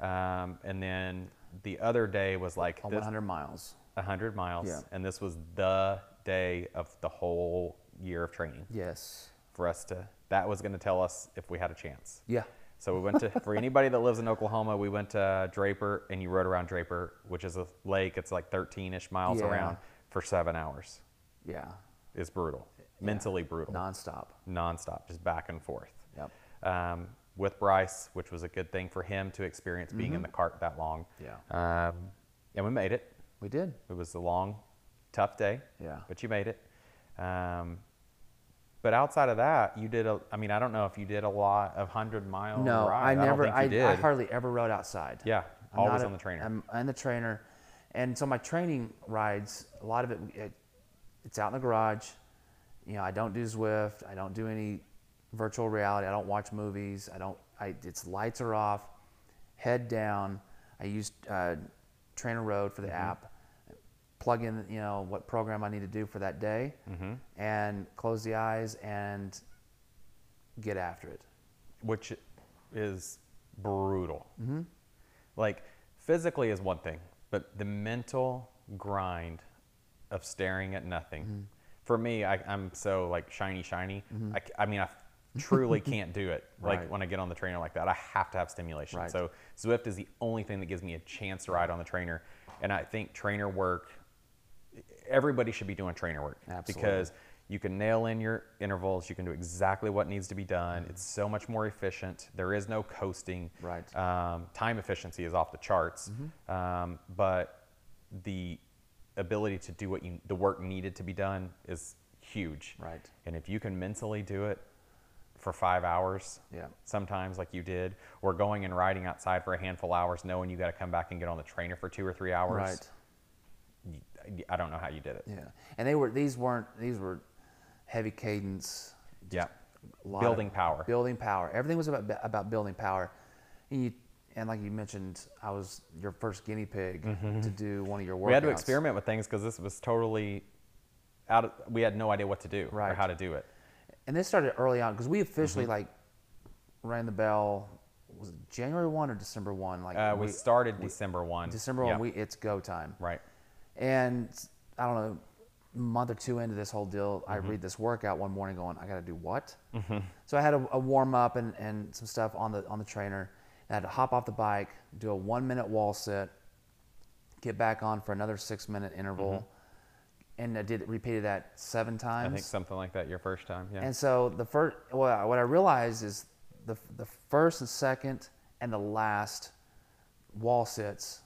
Um, and then the other day was like On this, 100 miles. 100 miles. Yeah. And this was the day of the whole year of training. Yes. For us to that was going to tell us if we had a chance Yeah. so we went to for anybody that lives in oklahoma we went to draper and you rode around draper which is a lake it's like 13ish miles Yeah. around for seven hours Yeah. it's brutal mentally brutal Nonstop. nonstop just back and forth Yep. um, with bryce which was a good thing for him to experience being in the cart that long Mm-hmm. Yeah. um, and we made it We did. it was a long tough day Yeah. but you made it um, but outside of that, you did a. I mean, I don't know if you did a lot of hundred mile. No, ride. I never. I, did. I hardly ever rode outside. Yeah, I'm always on the trainer. I'm on the trainer, and so my training rides. A lot of it, it, it's out in the garage. You know, I don't do Zwift. I don't do any virtual reality. I don't watch movies. I don't. I it's lights are off, head down. I use uh, TrainerRoad for the Mm-hmm. app. Plug in, you know, what program I need to do for that day, Mm-hmm. and close the eyes and get after it. which is brutal. Mm-hmm. Like physically is one thing, but the mental grind of staring at nothing. Mm-hmm. For me, I, I'm so like shiny, shiny. I mean, I truly can't do it. Like Right. when I get on the trainer like that, I have to have stimulation. Right. So Zwift is the only thing that gives me a chance to ride on the trainer, and I think trainer work. Everybody should be doing trainer work Absolutely. because you can nail in your intervals. You can do exactly what needs to be done. It's so much more efficient. There is no coasting. Right. Um, time efficiency is off the charts, um, but the ability to do what you the work needed to be done is huge. Right. And if you can mentally do it for five hours, Yeah. sometimes like you did, or going and riding outside for a handful of hours, knowing you got to come back and get on the trainer for two or three hours. Right. I don't know how you did it. Yeah. And they were these weren't these were heavy cadence. Yeah. Building power. Building power. Everything was about about building power. And you and like you mentioned, I was your first guinea pig to do one of your workouts. Mm-hmm. We had to experiment with things because this was totally out. Of, we had no idea what to do or how to do it. And this started early on because we Mm-hmm. officially like rang the bell. Was it January one or December one? Like Uh, we, started December one. December one. We it's go time. right. And I don't know, a month or two into this whole deal, Mm-hmm. I read this workout one morning going, I got to do what? So I had a, a warm up and, and some stuff on the on the trainer. And I had to hop off the bike, do a one minute wall sit, get back on for another six minute interval, and I did repeated that seven times. Mm-hmm. I think something like that your first time. Yeah. And so the first, well, what I realized is the the first and second and the last wall sits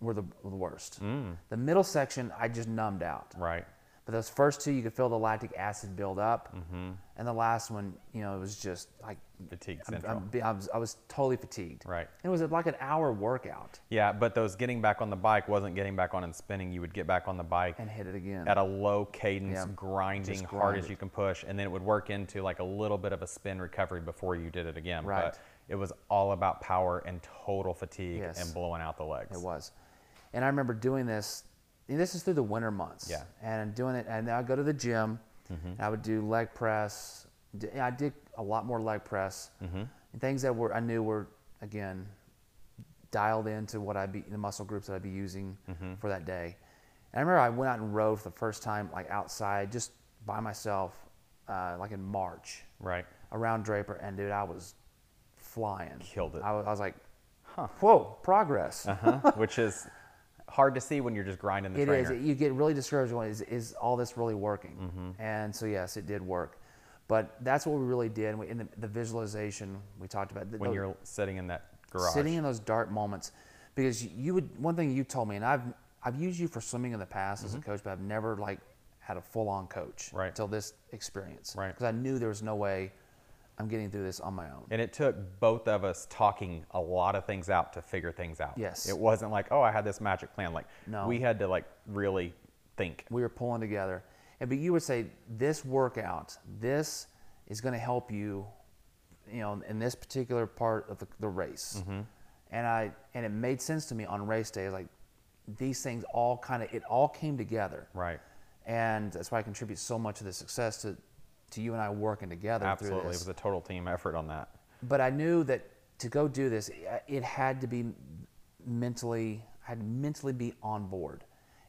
were the, the worst. Mm. The middle section, I just numbed out. right. But those first two, you could feel the lactic acid build up, and the last one, you know, it was just like Fatigue central. I'm- I was, I was totally fatigued. Right. It was like an hour workout Yeah, but those getting back on the bike wasn't getting back on and spinning. You would get back on the bike and hit it again. at a low cadence, Yeah. grinding Just hard grind as you can push, and then it would work into like a little bit of a spin recovery before you did it again. Right. But it was all about power and total fatigue Yes. and blowing out the legs. It was. And I remember doing this. and this is through the winter months. Yeah. And I'm doing it, and I go to the gym. And I would do leg press. I did a lot more leg press. And things that were I knew were again dialed into what I'd be the muscle groups that I'd be using for that day. And I remember I went out and rode for the first time like outside just by myself, uh, like in March Right. around Draper, and dude, I was flying. Killed it. I was, I was like, whoa, progress. Uh-huh. Which is hard to see when you're just grinding the It trainer. is. You get really discouraged when is, is all this really working? Mm-hmm. And so yes, it did work. But that's what we really did. And we, in the, the visualization we talked about. the- when the- you're sitting in that garage. sitting in those dark moments, because you would one thing you told me, and I've I've used you for swimming in the past as a coach, but I've never like had a full on coach Mm-hmm. Right. until this experience. Right. Because I knew there was no way I'm getting through this on my own. And it took both of us talking a lot of things out to figure things out. Yes. It wasn't like, oh, I had this magic plan. Like, No. we had to like really think. we were pulling together. And but you would say this workout, this is going to help you, you know, in this particular part of the, the race. Mm-hmm. And I and it made sense to me on race day. Like these things all kind of it all came together. Right. And that's why I contribute so much of the success to to you and I working together Absolutely. through It was a total team effort on that. but I knew that to go do this, it had to be mentally, I had to mentally be on board.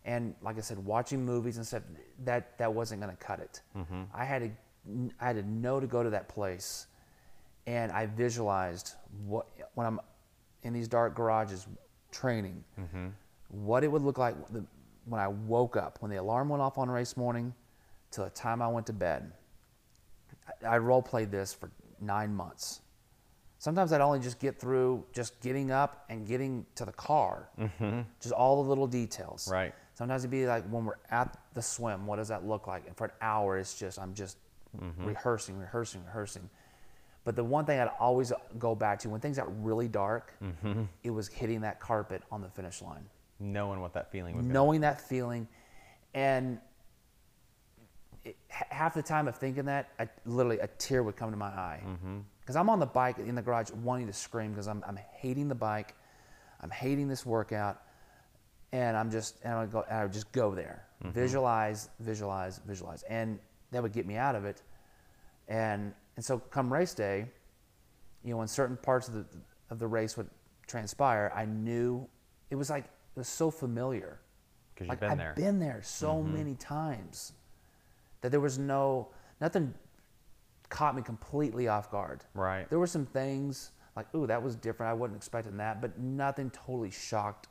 And like I said, watching movies and stuff, that, that wasn't going to cut it. Mm-hmm. I had to, I had to know to go to that place, and I visualized what when I'm in these dark garages training, mm-hmm. what it would look like the, when I woke up, when the alarm went off on race morning, till the time I went to bed. I, role played this for nine months. Sometimes I'd only just get through just getting up and getting to the car, mm-hmm. just all the little details. Right. Sometimes it'd be like when we're at the swim, what does that look like? And for an hour, it's just I'm just mm-hmm. rehearsing, rehearsing, rehearsing. But the one thing I'd always go back to when things got really dark, mm-hmm. it was hitting that carpet on the finish line Knowing what that feeling was. knowing that feeling and it, half the time of thinking that I, literally a tear would come to my eye. Mm-hmm. Because i'm on the bike in the garage wanting to scream because I'm, I'm hating the bike. I'm hating this workout. And i'm just and i would go and i would just go there. Mm-hmm. Visualize visualize visualize. And that would get me out of it. And and so come race day you know when certain parts of the of the race would transpire i knew it was like it was so familiar. 'Cause you've been I've there. been there so mm-hmm. many times that there was no nothing caught me completely off guard. Right. There were some things like, ooh, that was different. I wasn't expecting that, but nothing totally shocked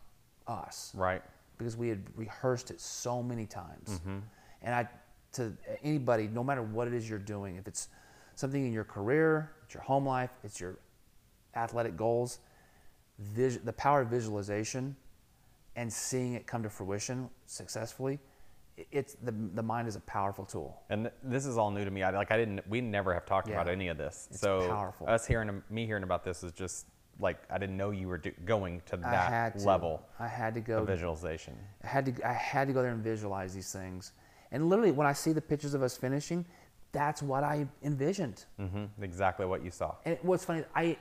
us Right. because we had rehearsed it so many times. Mm-hmm. And I, to anybody, no matter what it is you're doing, if it's something in your career, it's your home life, it's your athletic goals, vis- the power of visualization and seeing it come to fruition successfully it's the the mind is a powerful tool. And this is all new to me. I like I didn't. We never have talked about any of this. It's so powerful. us hearing me hearing about this is just like I didn't know you were do- going to I that had to. level I had to go. visualization. I had to I had to go there and visualize these things. And literally, when I see the pictures of us finishing, that's what I envisioned. hmm Exactly what you saw. And what's funny, I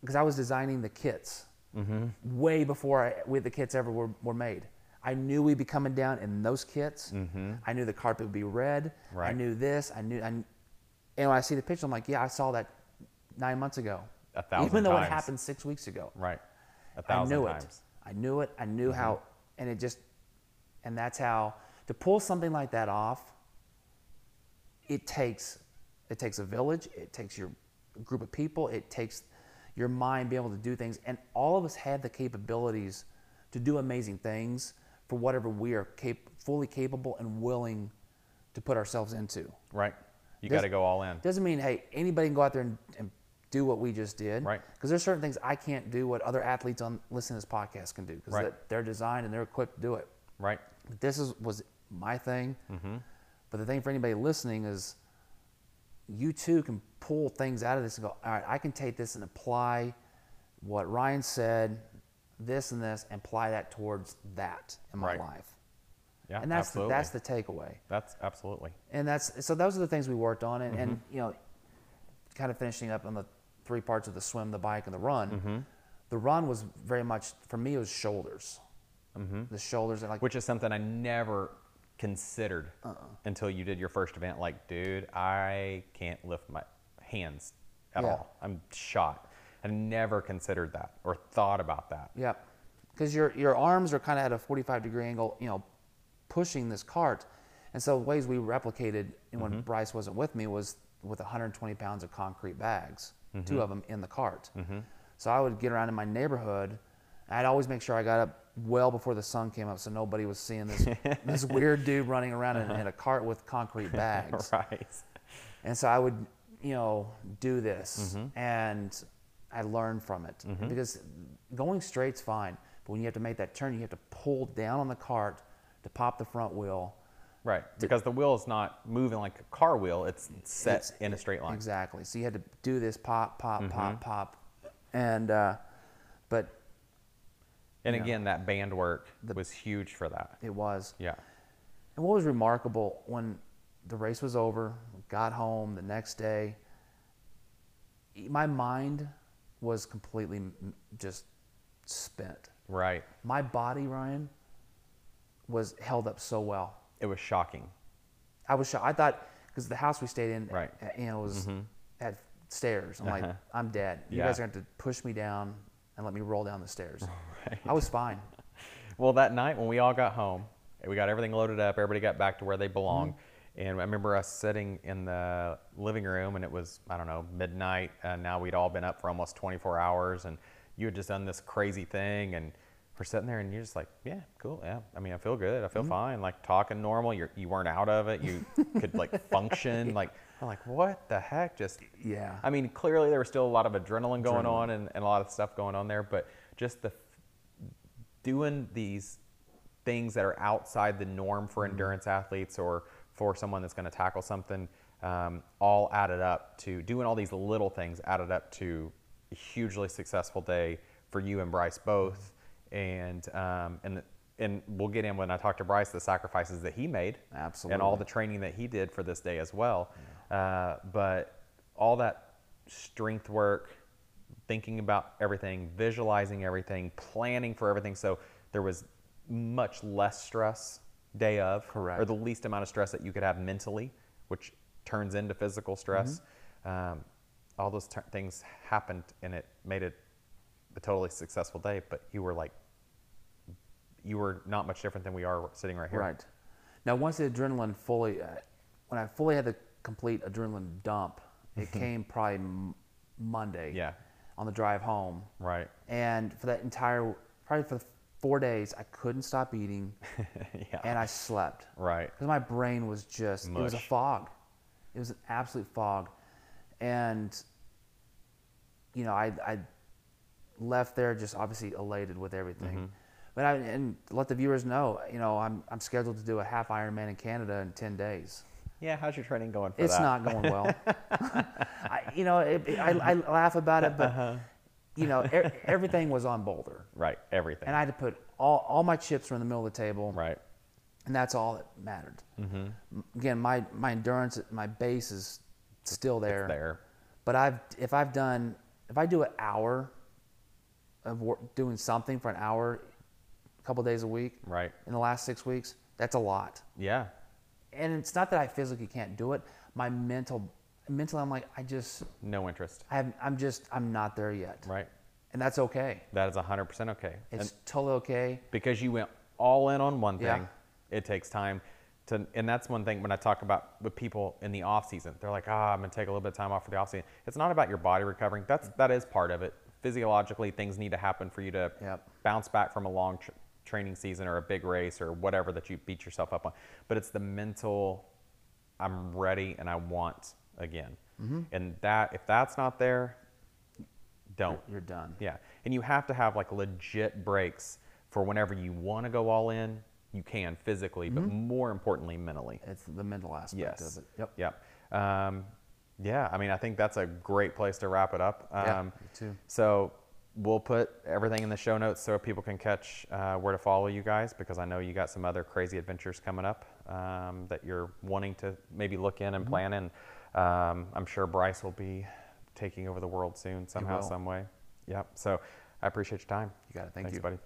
because I was designing the kits Mm-hmm. way before I, we, the kits ever were, were made. I knew we'd be coming down in those kits. I knew the carpet would be red. I Mm-hmm. Knew this. I knew. I, and when I see the picture, I'm like, yeah, I saw that nine months ago. A thousand Even though times. it happened six weeks ago. Right. A I thousand I knew times. it. I knew it. I knew Mm-hmm. how, and it just, and that's how to pull something like that off. It takes, it takes a village. It takes your group of people. It takes your mind being able to do things, and all of us had the capabilities to do amazing things for whatever we are cap- fully capable and willing to put ourselves into. Right. You got to go all in. Doesn't mean hey anybody can go out there and, and do what we just did. Right. Because there's certain things I can't do what other athletes on listening to this podcast can do because Right. they're designed and they're equipped to do it. Right. But this is was my thing. Mm-hmm. But the thing for anybody listening is you too can pull things out of this and go, all right, I can take this and apply what Ryan said, this and this, and apply that towards that in my Right. life. Yeah. and that's absolutely. the, that's the takeaway That's absolutely. and that's so those are the things we worked on and, and Mm-hmm. you know kind of finishing up on the three parts of the swim the bike and the run Mm-hmm. the run was very much for me it was shoulders the shoulders and like Mm-hmm. Which is something I never considered Uh-uh. until you did your first event. Like, dude, I can't lift my hands at Yeah. all. I'm shot. I never considered that or thought about that. yeah because your your arms are kind of at a 45 degree angle you know pushing this cart and so the ways we replicated and Mm-hmm. when bryce wasn't with me was with 120 pounds of concrete bags Mm-hmm. two of them in the cart so i would get around in my neighborhood i'd always make sure i got up well before the sun came up so nobody was seeing this this weird dude running around in, in a cart with concrete bags right. and so I would, you know, do this, and I learned from it because going straight's fine, but when you have to make that turn, you have to pull down on the cart to pop the front wheel. Right. Because the wheel is not moving like a car wheel, it's set It's- in a straight line. Exactly. So you had to do this pop, pop, pop, pop, and uh, but And again, that band work was huge for that. it was. Yeah. And what was remarkable when the race was over, got home the next day, my mind was completely just spent. Right. My body, Ryan, was held up so well. It was shocking. I was shocked. I thought because the house we stayed in, Right. you know, was had stairs. I'm like, Uh-huh. I'm dead. You Yeah. guys are going to push me down and let me roll down the stairs. I was fine. Well, that night when we all got home, we got everything loaded up, everybody got back to where they belong. And I remember us sitting in the living room, and it was, I don't know, midnight. And now we'd all been up for almost 24 hours, and you had just done this crazy thing. And we're sitting there, and you're just like, yeah, cool. Yeah. I mean, I feel good. I feel fine. Like talking normal. You're, you weren't out of it. You could like function. Like, I'm like, what the heck? Just, Yeah. I mean, clearly there was still a lot of adrenaline going Adrenaline. on and, and a lot of stuff going on there, but just the doing these things that are outside the norm for Mm-hmm. endurance athletes or for someone that's going to tackle something um, all added up to doing all these little things added up to a hugely successful day for you and Bryce both. And um, and and we'll get in when I talk to Bryce the sacrifices that he made absolutely, and all the training that he did for this day as well. Uh, but all that strength work thinking about everything, visualizing everything, planning for everything. So there was much less stress day of, Correct. or the least amount of stress that you could have mentally, which turns into physical stress. Mm-hmm. Um, all those t- things happened, and it made it a totally successful day. But you were like, you were not much different than we are sitting right here. Right. Now, once the adrenaline fully, uh, when I fully had the complete adrenaline dump, it came probably m- Monday. Yeah. On the drive home, Right. and for that entire, probably for four days, I couldn't stop eating, yeah. and I slept right. because my brain was just it was a fog. It was an absolute fog, and you know I I left there just obviously elated with everything, But I, and let the viewers know, you know, I'm, I'm scheduled to do a half Ironman in Canada in 10 days. Yeah, how's your training going for It's that? not going well. I, you know, it, it- I, I laugh about it, but Uh-huh. You know, er, everything was on Boulder, right, everything. and I had to put all, all my chips were in the middle of the table, right. and that's all that mattered. Mm-hmm. Again, my my endurance, my base is still there. there. But I've if I've done if I do an hour of work, doing something for an hour, a couple days a week, Right. in the last six weeks, that's a lot. Yeah. And it's not that I physically can't do it. My mental, mentally, I'm like, I just, No interest. I have, I'm just, I'm not there yet. Right. And that's okay. That is 100% okay. It's And totally okay. because you went all in on one thing, Yeah. it takes time to, and that's one thing when I talk about with people in the off season, they're like, ah, I'm going to take a little bit of time off for the off season. It's not about your body recovering. That's, that is part of it. Physiologically, things need to happen for you to Yep. bounce back from a long tr- training season or a big race or whatever that you beat yourself up on. But it's the mental, I'm ready and I want again. Mm-hmm. And that, if that's not there, don't. You're done. Yeah, and you have to have like legit breaks for whenever you want to go all in. You can physically, but more importantly, mentally. It's the mental aspect Yes. of it. Yep. Yep. Um, yeah. I mean, I think that's a great place to wrap it up. Um, Yeah, too. So we'll put everything in the show notes so people can catch uh, where to follow you guys because I know you got some other crazy adventures coming up um, that you're wanting to maybe look in and Mm-hmm. plan. And um, I'm sure Bryce will be taking over the world soon somehow, some way. Yep. So I appreciate your time. You got it. Thank Thanks, you. buddy.